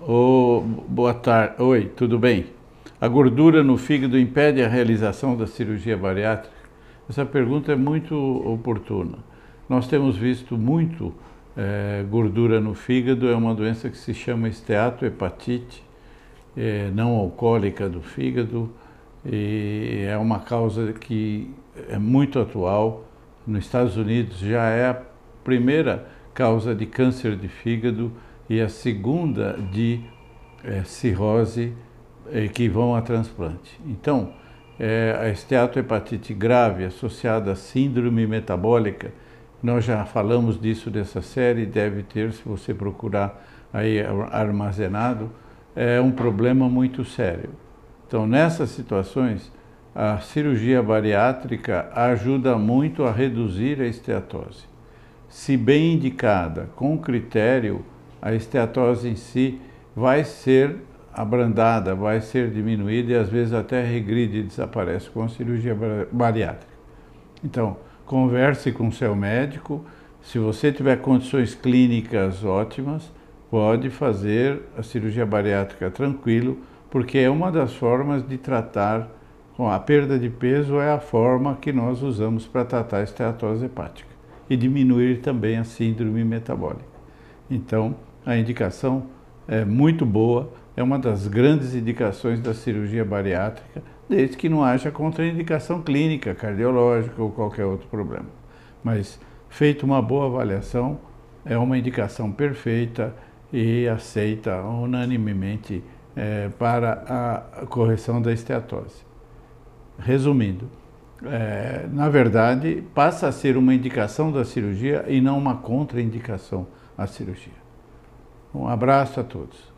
Oh, boa tarde. Oi, tudo bem? A gordura no fígado impede a realização da cirurgia bariátrica? Essa pergunta é muito oportuna. Nós temos visto muito é, gordura no fígado, é uma doença que se chama esteatohepatite, é, não alcoólica do fígado, e é uma causa que é muito atual. Nos Estados Unidos já é a primeira causa de câncer de fígado e a segunda de é, cirrose é, que vão a transplante. Então, é, a esteatohepatite grave associada à síndrome metabólica, nós já falamos disso dessa série, deve ter, se você procurar aí armazenado, é um problema muito sério. Então, nessas situações, a cirurgia bariátrica ajuda muito a reduzir a esteatose. Se bem indicada, com critério, a esteatose em si vai ser abrandada, vai ser diminuída e às vezes até regride e desaparece com a cirurgia bariátrica. Então, converse com seu médico. Se você tiver condições clínicas ótimas, pode fazer a cirurgia bariátrica tranquilo, porque é uma das formas de tratar com a perda de peso é a forma que nós usamos para tratar a esteatose hepática e diminuir também a síndrome metabólica. Então, a indicação é muito boa, é uma das grandes indicações da cirurgia bariátrica, desde que não haja contraindicação clínica, cardiológica ou qualquer outro problema. Mas, feita uma boa avaliação, é uma indicação perfeita e aceita unanimemente é, para a correção da esteatose. Resumindo, é, na verdade, passa a ser uma indicação da cirurgia e não uma contraindicação à cirurgia. Um abraço a todos.